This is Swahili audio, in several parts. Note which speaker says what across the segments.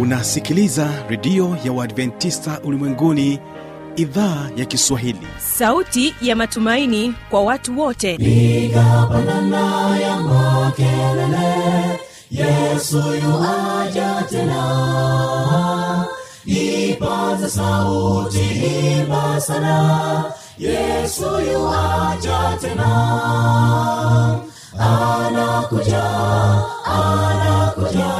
Speaker 1: unasikiliza redio ya uadventista ulimwenguni idhaa ya kiswahili.
Speaker 2: Sauti ya matumaini kwa watu wote.
Speaker 3: Igapanana ya makelele yesu yuaja tena. Ipaza sauti imba sana yesu yuaja tena. Anakuja anakuja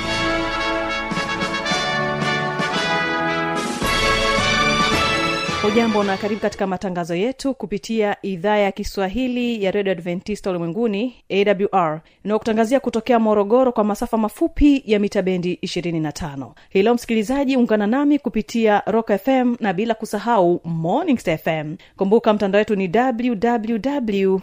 Speaker 2: hujambo na karibu katika matangazo yetu kupitia idhaa ya kiswahili ya redio adventista ulimwenguni awr inayokutangazia kutokea morogoro kwa masafa mafupi ya mita bendi 25 hii leo msikilizaji ungana nami kupitia rock fm na bila kusahau mornings fm kumbuka mtandao wetu ni www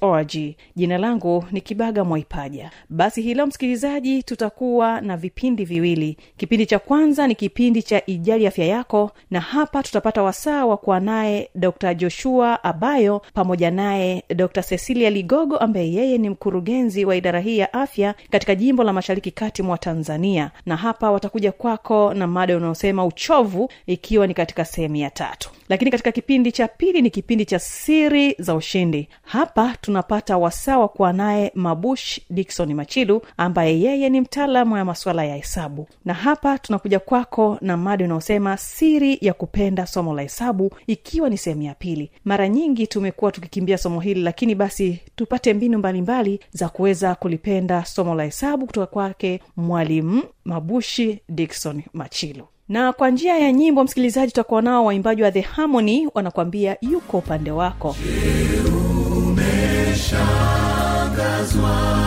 Speaker 2: org. Jina langu ni kibaga mwaipaja. Basi hii leo msikilizaji tutakuwa na vipindi viwili. Kipindi cha kwanza ni kipindi cha ijali afya yako na hapa tutapata wasaa wa kuwa naye dr joshua abayo pamoja naye dr cecilia ligogo ambaye yeye ni mkurugenzi wa idara hii ya afya katika jimbo la mashariki kati mwa tanzania. Na hapa watakuja kwako na mada unaosema uchovu ikiwa ni katika sehemu ya tatu. Lakini katika kipindi cha pili ni kipindi cha siri za ushindi. Hapa tunapata wasaa wa kuwa naye mabush dikson machilu ambaye yeye ni mtaalamu ya masuala ya hesabu. Na hapa tunakuja kwako na mada unaosema siri ya kupenda somo la hesabu ikiwa ni sehemu ya pili. Mara nyingi tumekuwa tukikimbia somo hili lakini basi tupate mbinu mbalimbali mbali za kuweza kulipenda somo la hesabu kutoka kwake mwalimu mabushi dikson machilu. Na kwa njia ya nyimbo msikilizaji tutakuwa nao waimbaji wa the harmony wanakuambia yuko upande wako.
Speaker 3: Umeshangazwa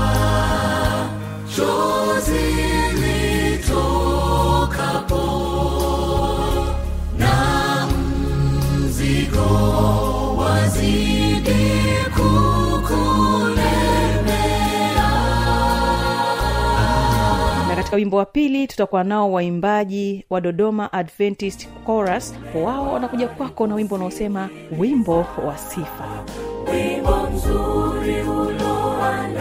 Speaker 2: katika wimbo wa pili tutakuwa nao waimbaji wa dodoma adventist chorus. Wao wanakuja kwako na wimbo unaosema wimbo wa sifa.
Speaker 3: Wimbo mzuri uloandaliwa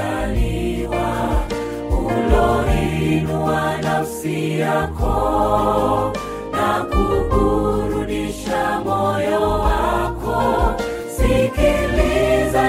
Speaker 3: uloinua nafsi yako na kuburudisha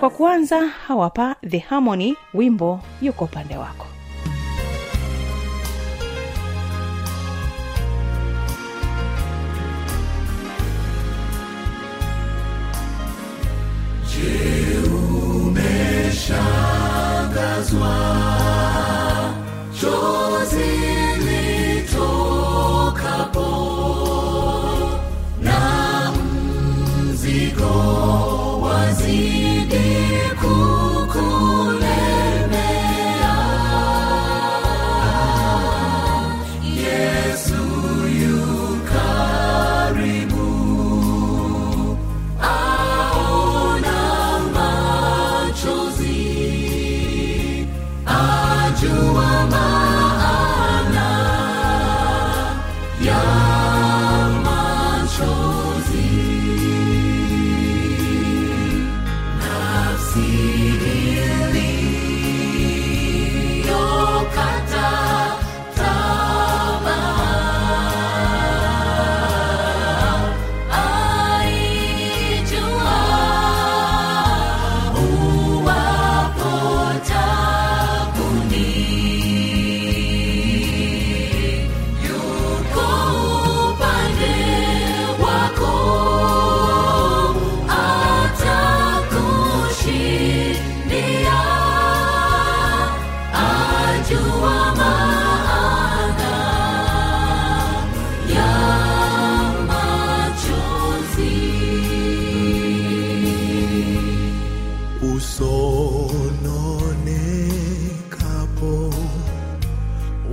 Speaker 2: kwa kuanza hawapa the harmony wimbo yuko upande wako.
Speaker 3: Umeshangazwa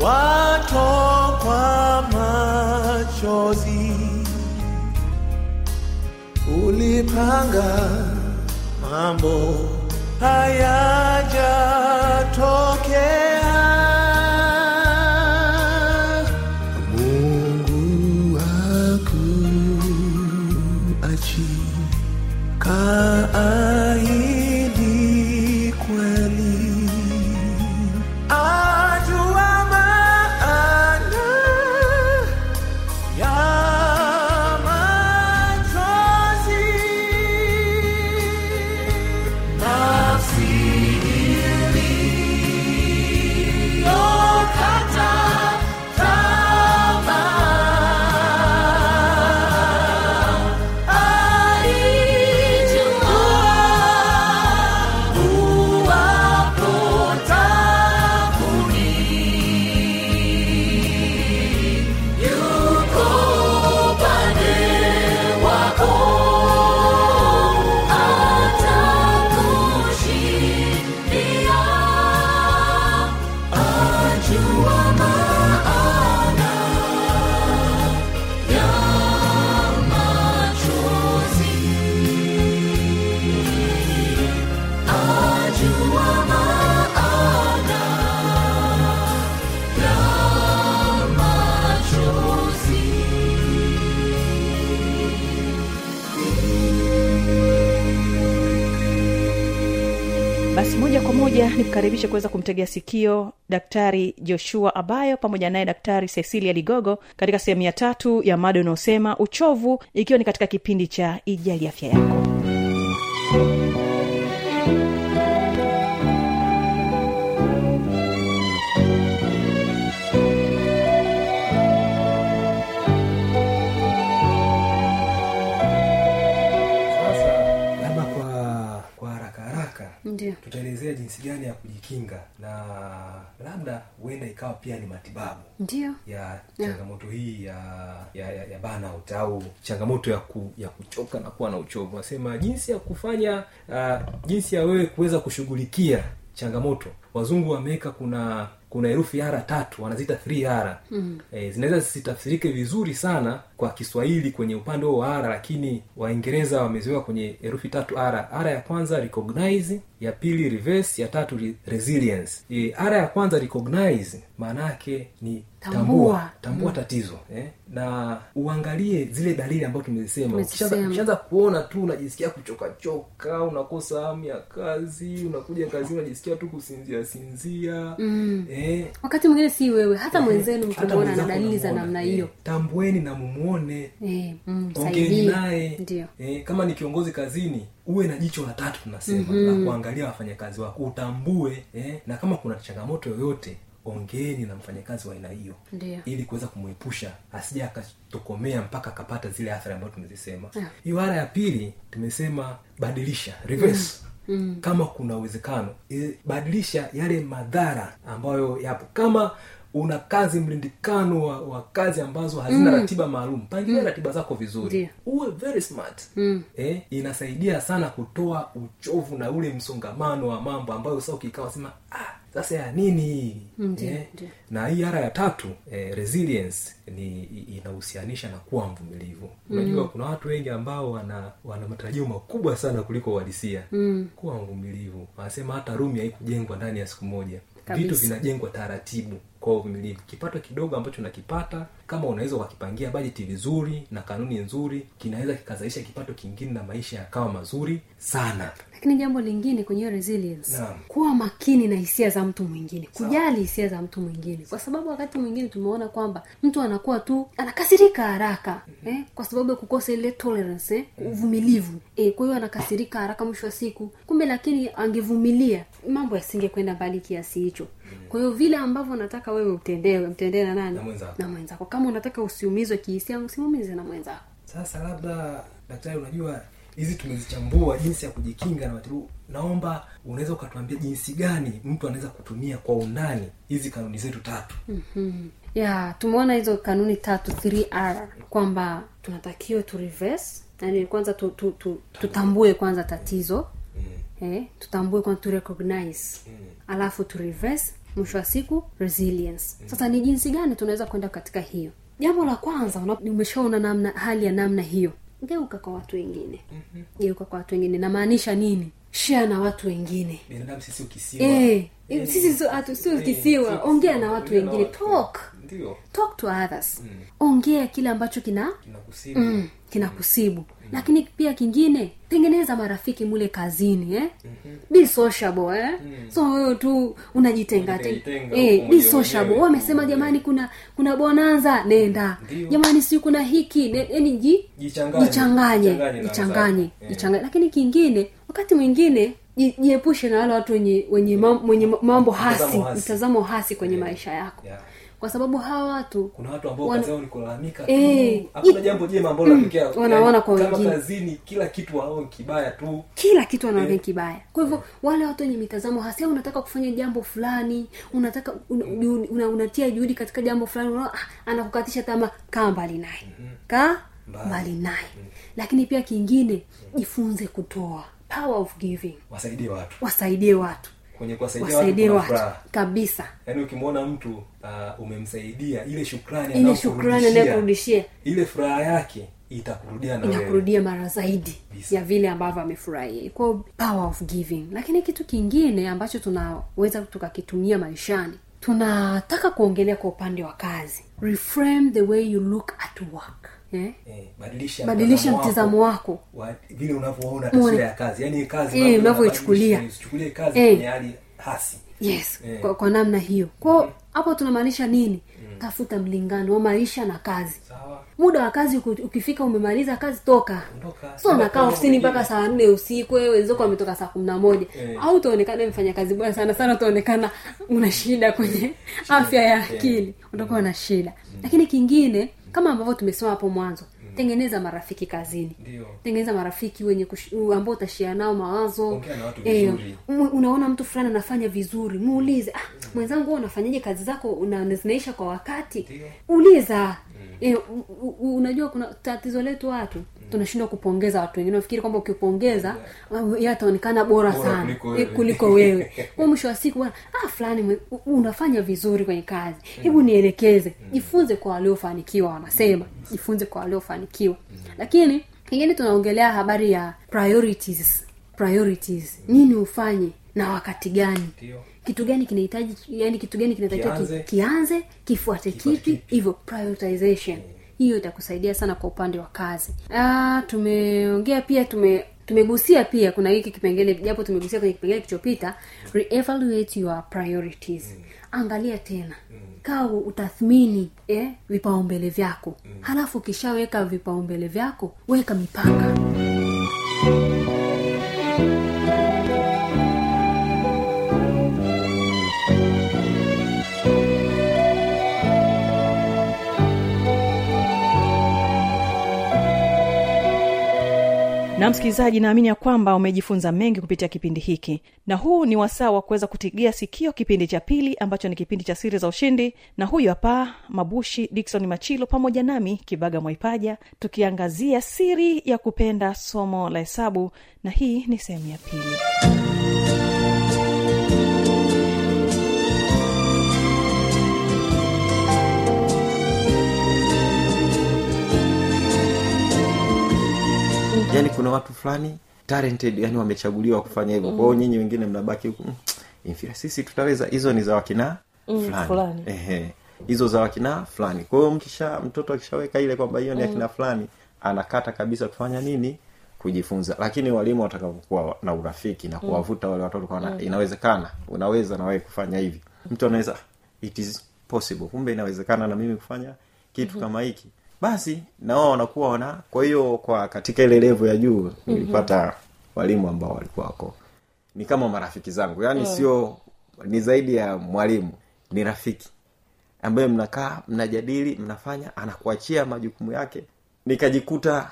Speaker 3: watokwa
Speaker 4: machozi, ulipanga mambo hayajatokea.
Speaker 2: Nikukaribishe kuweza kumtegea sikio daktari joshua abayo pamoja naye daktari cecilia ligogo katika sehemu ya tatu ya mada unaosema uchovu ikiwa ni katika kipindi cha ijali afya yako
Speaker 5: tutaelezea jinsi gani ya kujikinga na labda huenda ikawa pia ni matibabu
Speaker 6: ndio.
Speaker 5: ya changamoto hii ya ya, ya, ya burnout au changamoto ya ku, ya kuchoka na kuwa na uchovu. Nasema jinsi ya kufanya uh, jinsi ya wewe kuweza kushughulikia changamoto. Wazungu wameweka kuna kuna herufi ara tatu wanaziita r. Mm. e, zinaweza zisitafsirike vizuri sana kwa kiswahili kwenye upande huo wa ara lakini waingereza wameziweka kwenye herufi tatu ara ara ya kwanza recognize ya pili reverse ya tatu re- resilience. E, ara ya kwanza recognize maana yake ni
Speaker 6: Tambua.
Speaker 5: tambua mm. tatizo eh? na uangalie zile dalili ambazo tumezisema. Ukishaanza- kuona tu unajisikia kuchokachoka unakosa hamu ya kazi unakuja kazi unajisikia tu kusinzia sinzia mm. eh,
Speaker 6: wakati mwingine si wewe hata mwenzenu
Speaker 5: hata
Speaker 6: mkimwona na dalili za namna hiyo Eh,
Speaker 5: tambueni na mumuone
Speaker 6: eh, mm,
Speaker 5: ongeni naye
Speaker 6: ndio
Speaker 5: e, kama ni kiongozi kazini uwe na jicho la tatu tunasema mm-hmm. la kuangalia wafanyakazi wako utambue eh, na kama kuna changamoto yoyote ongeeni na mfanyakazi wa aina hiyo ili kuweza kumwepusha asije akatokomea mpaka akapata zile athari ambazo tumezisema
Speaker 6: Yeah.
Speaker 5: hiyo ara ya pili tumesema badilisha reverse mm. kama kuna uwezekano e, badilisha yale madhara ambayo yapo kama una kazi mlindikano wa, wa kazi ambazo hazina mm. ratiba maalum pangilia mm. ratiba zako vizuri uwe very smart mm. eh, inasaidia sana kutoa uchovu na ule msongamano wa mambo ambayo sa ukikaa sema ah, sasa ya nini hii? Eh, na hii ara ya tatu eh, resilience ni inahusianisha na kuwa mvumilivu. Unajua kuna watu wengi ambao wana wana matarajio makubwa sana kuliko uhalisia. Mm. kuwa mvumilivu. Wanasema hata rumi haikujengwa ndani ya siku moja.
Speaker 6: Kabisa.
Speaker 5: vitu vinajengwa taratibu kwa uvumilivu. Kipato kidogo ambacho unakipata kama unaweza ukakipangia bajeti vizuri na kanuni nzuri kinaweza kikazalisha kipato kingine na maisha yakawa mazuri sana
Speaker 6: lakini jambo lingine kwenye hiyo resilience
Speaker 5: Naam.
Speaker 6: kuwa makini na hisia za mtu mwingine kujali hisia za mtu mwingine. Kwa sababu wakati mwingine tumeona kwamba mtu anakuwa tu anakasirika haraka eh, kwa sababu ya kukosa ile tolerance eh, uvumilivu. Eh, kwa hiyo anakasirika haraka mwisho wa siku. Kumbe lakini angevumilia mambo yasingekwenda mbali kiasi hicho. Kwa hiyo vile ambavyo unataka wewe utendewe mtendee na nani?
Speaker 5: Na mwenzako.
Speaker 6: kama unataka usiumizwe kihisia usimumize na mwenzako.
Speaker 5: Sasa labda daktari unajua hizi tumezichambua jinsi ya kujikinga na matibabu naomba unaweza ukatuambia jinsi gani mtu anaweza kutumia kwa undani hizi kanuni zetu tatu
Speaker 6: mm-hmm. ya tumeona hizo kanuni tatu 3r kwamba tunatakiwa tu reverse yani kwanza tu, tu, tu, tutambue kwanza tatizo mm. eh, tutambue kwanza tu recognize mm. alafu tu reverse mwisho wa siku resilience mm. sasa ni jinsi gani tunaweza kwenda katika hiyo jambo la kwanza umeshaona namna hali ya namna hiyo geuka kwa watu wengine. Geuka kwa watu wengine. Namaanisha nini? Shia na watu wengine.
Speaker 5: Binadamu sisi ukisiwa.
Speaker 6: Eh,
Speaker 5: Eh,
Speaker 6: sisi sio kisiwa ongea na watu
Speaker 5: na
Speaker 6: wengine.
Speaker 5: Watu.
Speaker 6: talk.
Speaker 5: Ndiyo.
Speaker 6: talk to others. Ongea kile ambacho kina
Speaker 5: tunakusibu
Speaker 6: mm, lakini pia kingine tengeneza marafiki mule kazini eh? be sociable eh? so wewe tu unajitenga te- eh, be sociable wamesema jamani kuna kuna bonanza nenda
Speaker 5: Ndiyo.
Speaker 6: jamani si kuna hiki yani ji
Speaker 5: Jichanganye.
Speaker 6: jichanganye.
Speaker 5: Eh.
Speaker 6: jichanganye lakini kingine wakati mwingine jiepushe na wale watu wenye wenye mambo hasi
Speaker 5: Mtazamo hasi.
Speaker 6: kwenye
Speaker 5: yeah.
Speaker 6: maisha yako
Speaker 5: Yeah.
Speaker 6: Kwa sababu hawa watu
Speaker 5: kuna watu ambao
Speaker 6: Wana-
Speaker 5: kazi yao ni kulalamika tu.
Speaker 6: Eh,
Speaker 5: hakuna jambo jema ambalo linatokea
Speaker 6: wanaona kwa wengine kama
Speaker 5: kazini kila kitu wao ni kibaya tu.
Speaker 6: Kila kitu wanaona
Speaker 5: Eh.
Speaker 6: kibaya. Kwa hivyo wale watu wenye mitazamo hasa unataka kufanya jambo fulani unataka una, juhudi- una, unatia juhudi katika jambo fulani unaona, ah, anakukatisha tama kaa mbali naye. Kaa
Speaker 5: Mbali.
Speaker 6: naye. Lakini pia kingine jifunze kutoa. Power of giving.
Speaker 5: Wasaidie watu.
Speaker 6: Wasaidie watu
Speaker 5: kwenye kuwasaidia watu
Speaker 6: watu kabisa.
Speaker 5: Yaani ukimwona mtu uh, umemsaidia ile shukrani
Speaker 6: ile shukrani anayekurudishia.
Speaker 5: Ile furaha yake itakurudia na
Speaker 6: inakurudia mara zaidi
Speaker 5: Bisa.
Speaker 6: ya vile ambavyo amefurahia. Kwa power of giving. Lakini kitu kingine ambacho tunaweza tukakitumia maishani tunataka kuongelea kwa upande wa kazi. Reframe the way you look at work eh?
Speaker 5: eh, badilisha
Speaker 6: badilisha mtizamo wako.
Speaker 5: vile unavyoona taswira ya kazi. Yani kazi
Speaker 6: Eh, unavyoichukulia.
Speaker 5: usichukulie kazi
Speaker 6: Eh.
Speaker 5: kwenye hali hasi.
Speaker 6: Yes
Speaker 5: Eh.
Speaker 6: kwa, kwa namna hiyo. Kwao hapo tunamaanisha nini? Tafuta mlingano wa maisha na kazi.
Speaker 5: Sawa.
Speaker 6: Muda wa kazi ukifika umemaliza kazi toka. So
Speaker 5: Nenda
Speaker 6: ofisini mpaka saa nne usiku wenzako wametoka saa kumi na moja.
Speaker 5: Eh.
Speaker 6: au utaonekana mfanya kazi bora sana sana utaonekana una shida kwenye afya ya akili. Utakuwa na shida. Lakini kingine kama ambavyo tumesema hapo mwanzo tengeneza marafiki kazini.
Speaker 5: Dio.
Speaker 6: tengeneza marafiki wenye ambao utashia nao mawazo. Eh, unaona mtu fulani anafanya vizuri muulize ah, mwenzangu unafanyaje kazi zako? Una, zinaisha kwa wakati?
Speaker 5: Dio.
Speaker 6: uliza. E, u, u, unajua kuna tatizo letu watu tunashindwa kupongeza watu wengine. Nafikiri kwamba ukipongeza yeah. ataonekana bora,
Speaker 5: Bora
Speaker 6: sana.
Speaker 5: kuliko
Speaker 6: eh,
Speaker 5: wewe.
Speaker 6: kuliko wewe. Kwa mwisho wa siku bwana ah fulani unafanya vizuri kwenye kazi. Hebu nielekeze. Jifunze kwa waliofanikiwa wanasema. Jifunze kwa waliofanikiwa. Lakini kingine tunaongelea habari ya priorities. Priorities. Nini ufanye na wakati gani?
Speaker 5: Ndio.
Speaker 6: kitu gani kinahitaji yani kitu gani kinatakiwa Kianze. kifuate kipi? hivyo prioritization hiyo itakusaidia sana kwa upande wa kazi. Ah, tumeongea pia tume tumegusia pia kuna hiki kipengele japo tumegusia kwenye kipengele kilichopita reevaluate your priorities. Angalia tena. Kaa utathmini eh, vipaumbele vyako. Halafu ukishaweka vipaumbele vyako weka mipaka
Speaker 2: na msikilizaji naamini ya kwamba umejifunza mengi kupitia kipindi hiki. Na huu ni wasaa wa kuweza kutigia sikio kipindi cha pili ambacho ni kipindi cha siri za ushindi. Na huyu hapa mabushi dikson machilo pamoja nami kibaga mwaipaja tukiangazia siri ya kupenda somo la hesabu. Na hii ni sehemu ya pili
Speaker 7: yani kuna watu fulani talented yani wamechaguliwa kufanya hivyo. Mm. kwao nyinyi wengine mnabaki huku "Mm, inferior. sisi tutaweza hizo ni za wakina
Speaker 2: Mm,
Speaker 7: fulani.
Speaker 2: fulani.
Speaker 7: Ehe. hizo za wakina fulani. Kwa hiyo mkisha mtoto akishaweka ile kwamba hiyo ni akina fulani anakata kabisa kufanya nini? Kujifunza. Lakini walimu watakapokuwa na urafiki na kuwavuta wale watoto kwa inawezekana unaweza na wewe kufanya hivi. Mtu anaweza it is possible. Kumbe inawezekana na mimi kufanya kitu kama hiki basi na wao wanakuwa wana kwa hiyo kwa katika ile levo ya juu nilipata walimu ambao walikuwa wako. Ni kama marafiki zangu yaani sio ni zaidi ya mwalimu ni rafiki. Ambaye mnakaa mnajadili mnafanya anakuachia majukumu yake. Nikajikuta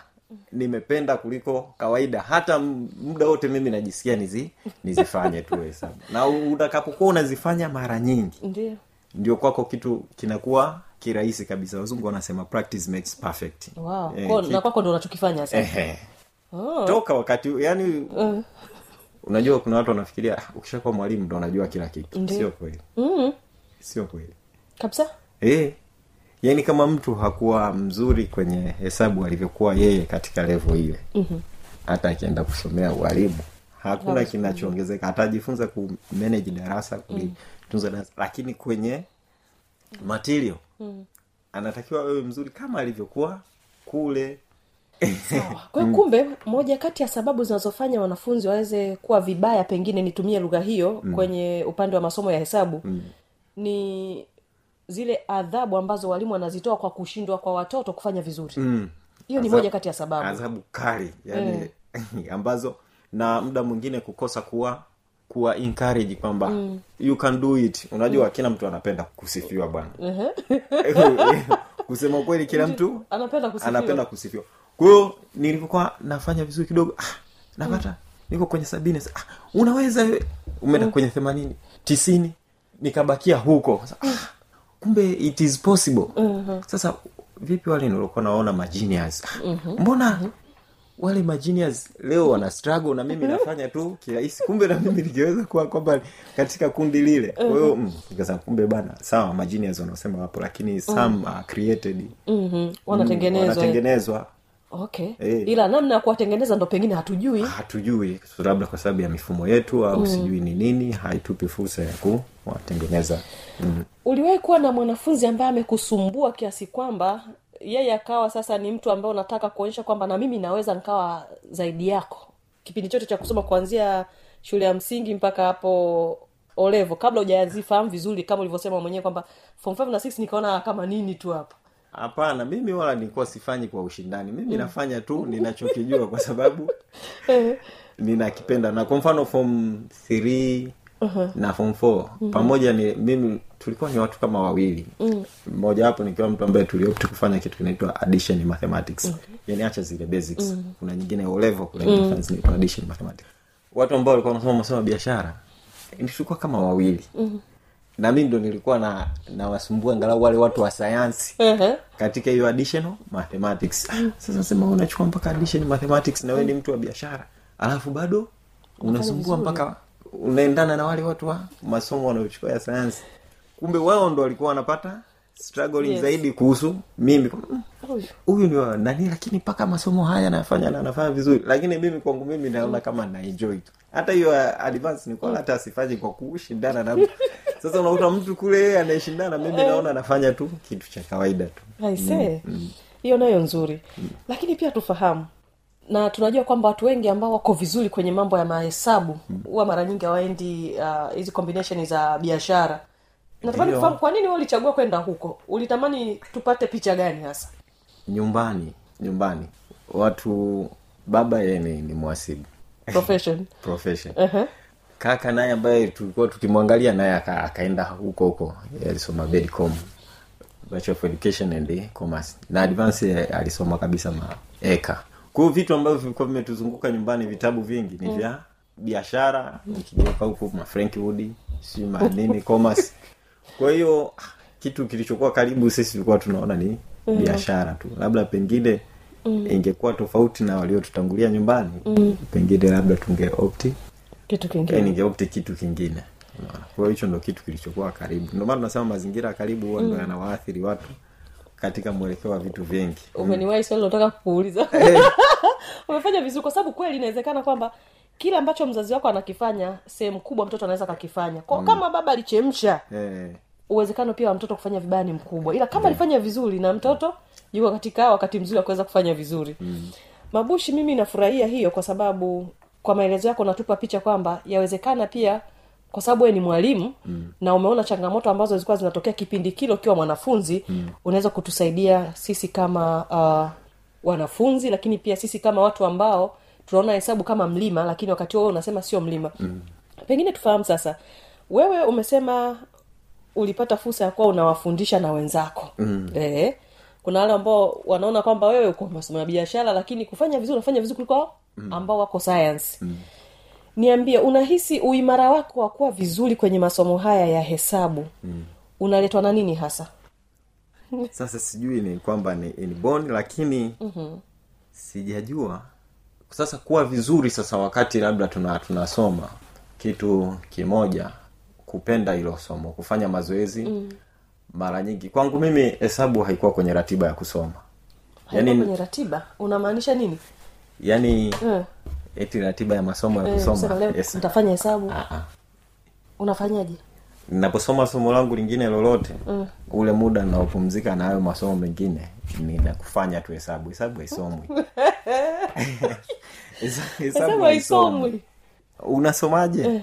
Speaker 7: nimependa kuliko kawaida. Hata muda wote mimi najisikia nizi nizifanye tu hesabu. Na utakapokuwa unazifanya mara nyingi
Speaker 2: ndio.
Speaker 7: ndio kwako kitu kinakuwa kirahisi kabisa. Wazungu wanasema practice makes perfect.
Speaker 2: Wow.
Speaker 7: Eh,
Speaker 2: Kwa- na kwako ndo unachokifanya sasa.
Speaker 7: Ehe. toka wakati yani unajua kuna watu wanafikiria "Ah, ukishakuwa mwalimu ndo unajua kila kitu. Sio kweli.
Speaker 2: Mm.
Speaker 7: sio kweli.
Speaker 2: Kabisa?
Speaker 7: Eh. Yaani kama mtu hakuwa mzuri kwenye hesabu alivyokuwa yeye katika levo ile mm-hmm. hata akienda kusomea ualimu hakuna kinachoongezeka. Atajifunza kumanage darasa kulitunza darasa lakini kwenye material mm. anatakiwa wewe mzuri kama alivyokuwa kule
Speaker 8: sawa kwa kumbe moja kati ya sababu zinazofanya wanafunzi waweze kuwa vibaya pengine nitumie lugha hiyo mm. kwenye upande wa masomo ya hesabu mm. ni zile adhabu ambazo walimu wanazitoa kwa kushindwa kwa watoto kufanya vizuri
Speaker 7: mm.
Speaker 8: hiyo ni
Speaker 7: Adhabu-
Speaker 8: moja kati ya sababu
Speaker 7: adhabu kali yani ambazo na muda mwingine kukosa kuwa kuwa encourage kwamba mm. you can do it. Unajua kila mtu anapenda kusifiwa bwana. Kusema kweli kila mtu
Speaker 8: anapenda kusifiwa.
Speaker 7: anapenda kusifiwa. Kwa hiyo nilivyokuwa nafanya vizuri kidogo ah, napata niko kwenye sabini ah, unaweza umeenda mm. kwenye themanini tisini nikabakia huko. Sasa, ah, kumbe it is possible. Sasa vipi wale nilikuwa naona mm-hmm. mbona wale majinias leo wana struggle na mimi nafanya tu kirahisi. Kumbe na mimi ningeweza kuwa kwamba katika kundi lile. Kwa hiyo mm, nikasema kumbe bana sawa majinias wanaosema wapo lakini some are created.
Speaker 8: Mm-hmm. wanatengenezwa.
Speaker 7: wanatengenezwa.
Speaker 8: Okay.
Speaker 7: Hey.
Speaker 8: ila namna ya kuwatengeneza ndo pengine hatujui.
Speaker 7: Hatujui. Labda kwa sababu ya mifumo yetu au sijui ni nini haitupi fursa ya kuwatengeneza. Mm.
Speaker 8: uliwahi kuwa na mwanafunzi ambaye amekusumbua kiasi kwamba yeye akawa sasa ni mtu ambaye unataka kuonyesha kwamba na mimi naweza nikawa zaidi yako. Kipindi chote cha kusoma kuanzia shule ya msingi mpaka hapo olevo kabla hujazifahamu vizuri kama ulivyosema mwenyewe kwamba form five na six nikaona kama nini tu hapa.
Speaker 7: Hapana mimi wala nilikuwa sifanyi kwa ushindani. Mimi nafanya tu ninachokijua kwa sababu ninakipenda. Na kwa mfano form 3 na form 4 pamoja ni mimi tulikuwa ni watu kama wawili. Mmoja wapo nikiwa mtu ambaye tuliopti kufanya kitu kinaitwa addition mathematics. Yani acha zile basics. Kuna nyingine olevo level kuna nyingine zinaitwa addition mathematics. Watu ambao walikuwa wanasoma masomo ya biashara tulikuwa kama wawili. Na mi ndo nilikuwa na nawasumbua angalau wale watu wa sayansi
Speaker 8: Ehe.
Speaker 7: katika hiyo additional mathematics. Ah, sasa sema unachukua mpaka additional mathematics na wewe ni mtu wa biashara. Alafu bado unasumbua mpaka unaendana na wale watu wa masomo wanaochukua ya sayansi kumbe wao ndo walikuwa wanapata struggling
Speaker 8: Yes.
Speaker 7: zaidi kuhusu mimi. Mm,
Speaker 8: Huyu.
Speaker 7: ni nani lakini mpaka masomo haya anafanya na anafanya vizuri. Lakini mimi kwangu mimi naona kama naenjoy tu. Hata hiyo uh, advance ni kwa hata asifanyi kwa kushindana na sasa unakuta mtu kule anayeshindana mimi naona anafanya tu kitu cha kawaida tu.
Speaker 8: Hiyo nayo nzuri. Lakini pia tufahamu. Na tunajua kwamba watu wengi ambao wako vizuri kwenye mambo ya mahesabu huwa mara nyingi hawaendi uh, hizi combination za biashara natamani kufahamu kwa nini ulichagua kwenda huko? Ulitamani tupate picha gani hasa?
Speaker 7: Nyumbani nyumbani. Watu baba yeye ni, ni mwasibu.
Speaker 8: Profession.
Speaker 7: Profession.
Speaker 8: Uh-huh.
Speaker 7: kaka naye ambaye tulikuwa tukimwangalia naye akaenda huko huko alisoma bedcom bachelor of education and commerce na advance alisoma kabisa maeka kwao vitu ambavyo vilikuwa vimetuzunguka nyumbani vitabu vingi ni vya biashara nikigeuka huku mafrank wood si manini commerce kwa hiyo kitu kilichokuwa karibu sisi tulikuwa tunaona ni biashara tu. Labda pengine ingekuwa tofauti na waliotutangulia nyumbani pengine labda tungeopti
Speaker 8: kitu kingine.
Speaker 7: Ningeopti kitu kingine. Kwa hicho ndo kitu kilichokuwa karibu. Ndio maana tunasema mazingira karibu huwa ndo yanawaathiri watu katika mwelekeo wa vitu vingi.
Speaker 8: Umeniwahi swali nataka kukuuliza umefanya vizuri kwa sababu kweli inawezekana kwamba kile ambacho mzazi wako anakifanya sehemu kubwa mtoto anaweza kakifanya kwa kama baba alichemsha
Speaker 7: yeah.
Speaker 8: uwezekano pia wa mtoto kufanya vibaya ni mkubwa ila kama alifanya vizuri na mtoto yuko katika wakati mzuri wa kuweza kufanya vizuri mm. mabushi mimi nafurahia hiyo kwa sababu kwa maelezo yako natupa picha kwamba yawezekana pia kwa sababu ni mwalimu mm. na umeona changamoto ambazo zilikuwa zinatokea kipindi kile ukiwa mwanafunzi mm. unaweza kutusaidia sisi kama uh, wanafunzi lakini pia sisi kama watu ambao tunaona hesabu kama mlima lakini wakati huo unasema sio mlima mm. pengine tufahamu sasa wewe umesema ulipata fursa ya kuwa unawafundisha na wenzako mm. e, kuna wale ambao wanaona kwamba wewe uko masomo ya biashara lakini kufanya vizuri unafanya vizuri kuliko mm. ambao wako science mm. niambie unahisi uimara wako wa kuwa vizuri kwenye masomo haya ya hesabu mm. unaletwa na nini hasa
Speaker 7: sasa sijui ni kwamba ni inborn lakini mm-hmm. sijajua sasa kuwa vizuri sasa wakati labda tuna tunasoma kitu kimoja kupenda hilo somo kufanya mazoezi mm. mara nyingi. Kwangu mimi hesabu haikuwa kwenye ratiba ya kusoma. Yaani-
Speaker 2: kwenye ratiba? Unamaanisha nini?
Speaker 7: Yani
Speaker 2: Eh,
Speaker 7: eti ratiba ya masomo ya
Speaker 2: eh,
Speaker 7: kusoma yes.
Speaker 2: hesabu.
Speaker 7: Ah, ah.
Speaker 2: unafanyaje
Speaker 7: ninaposoma somo langu lingine lolote mm. ule muda naopumzika na hayo masomo mengine ninakufanya tu hesabu. Hesabu haisomwi.
Speaker 2: Hesabu haisomwi.
Speaker 7: unasomaje?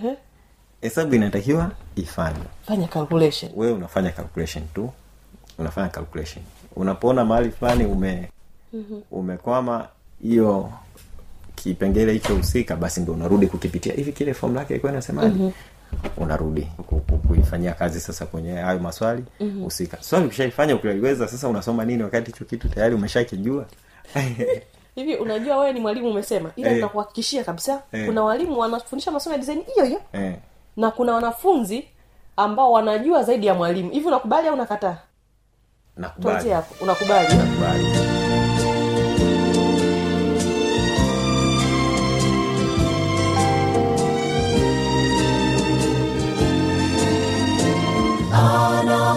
Speaker 7: Hesabu inatakiwa ifanywe.
Speaker 2: Fanya calculation.
Speaker 7: Wewe unafanya calculation tu. Unafanya calculation. Unapoona mahali fulani ume umekwama hiyo kipengele hicho husika basi ndo unarudi kukipitia. Hivi kile fomu lake ilikuwa inasemaje unarudi ku- ku- kuifanyia kazi sasa kwenye hayo maswali husika. Swali ukishaifanya ukiweza sasa unasoma nini wakati hicho kitu tayari umeshakijua?
Speaker 2: Hivi unajua wewe ni mwalimu umesema ila
Speaker 7: hey.
Speaker 2: nakuhakikishia kabisa
Speaker 7: hey.
Speaker 2: kuna walimu wanafundisha masomo ya design hiyo hiyo
Speaker 7: hey.
Speaker 2: na kuna wanafunzi ambao wanajua zaidi ya mwalimu. Hivi unakubali au unakataa?
Speaker 7: Nakubali.
Speaker 2: Hapo. Unakubali?
Speaker 7: Nakubali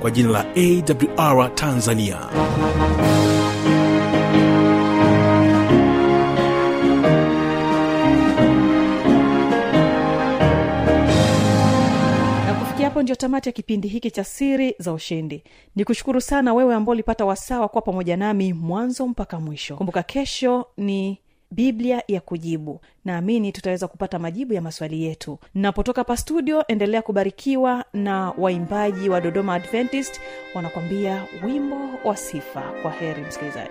Speaker 1: kwa jina la awr tanzania.
Speaker 2: Hapo ndio tamati ya kipindi hiki cha siri za ushindi. Ni kushukuru sana wewe ambao ulipata wasaa wa kuwa pamoja nami mwanzo mpaka mwisho. Kumbuka kesho ni biblia ya kujibu. Naamini tutaweza kupata majibu ya maswali yetu. Napotoka pa studio endelea kubarikiwa na waimbaji wa dodoma adventist wanakwambia wimbo wa sifa. Kwa heri msikilizaji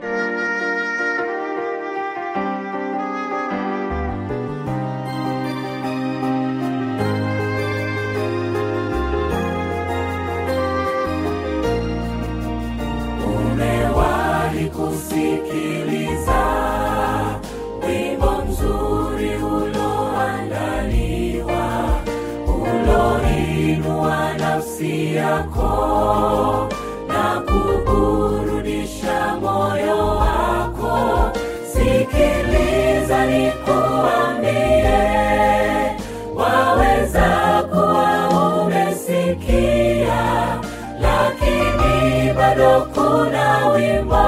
Speaker 3: nafsi yako na kuburudisha moyo wako. Sikiliza nikuambie waweza kuwa umesikia lakini bado kuna wimbo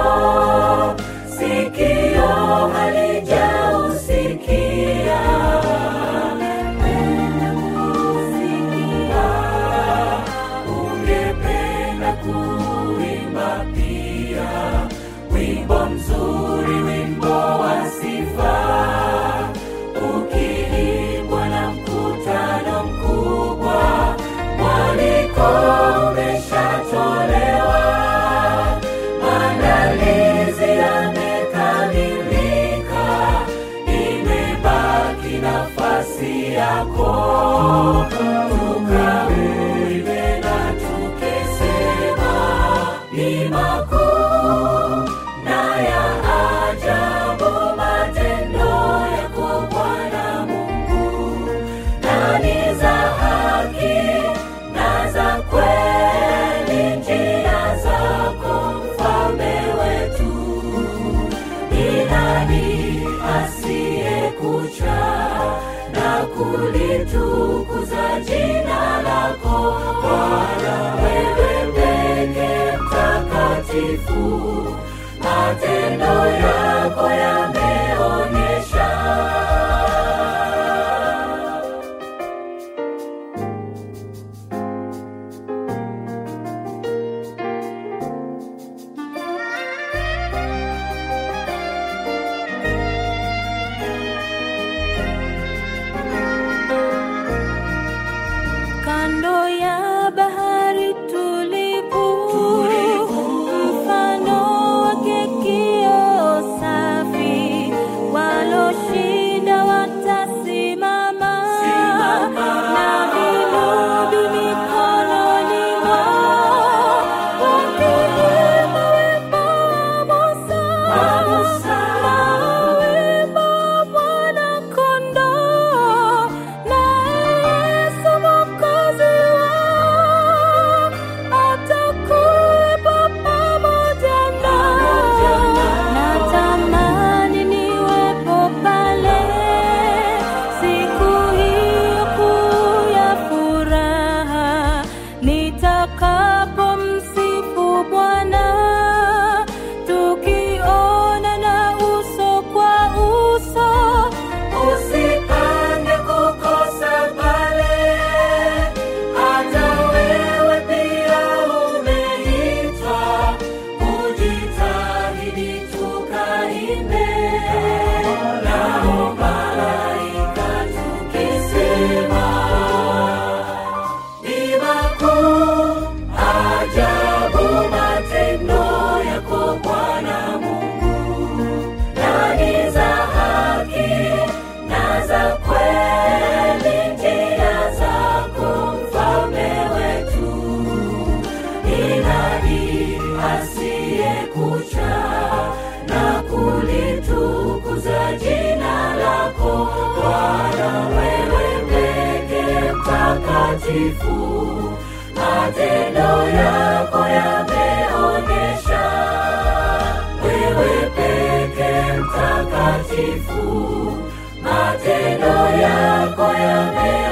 Speaker 3: mtakatifu, matendo yako yameonyesha wewe peke mtakatifu, matendo yako yameonyesha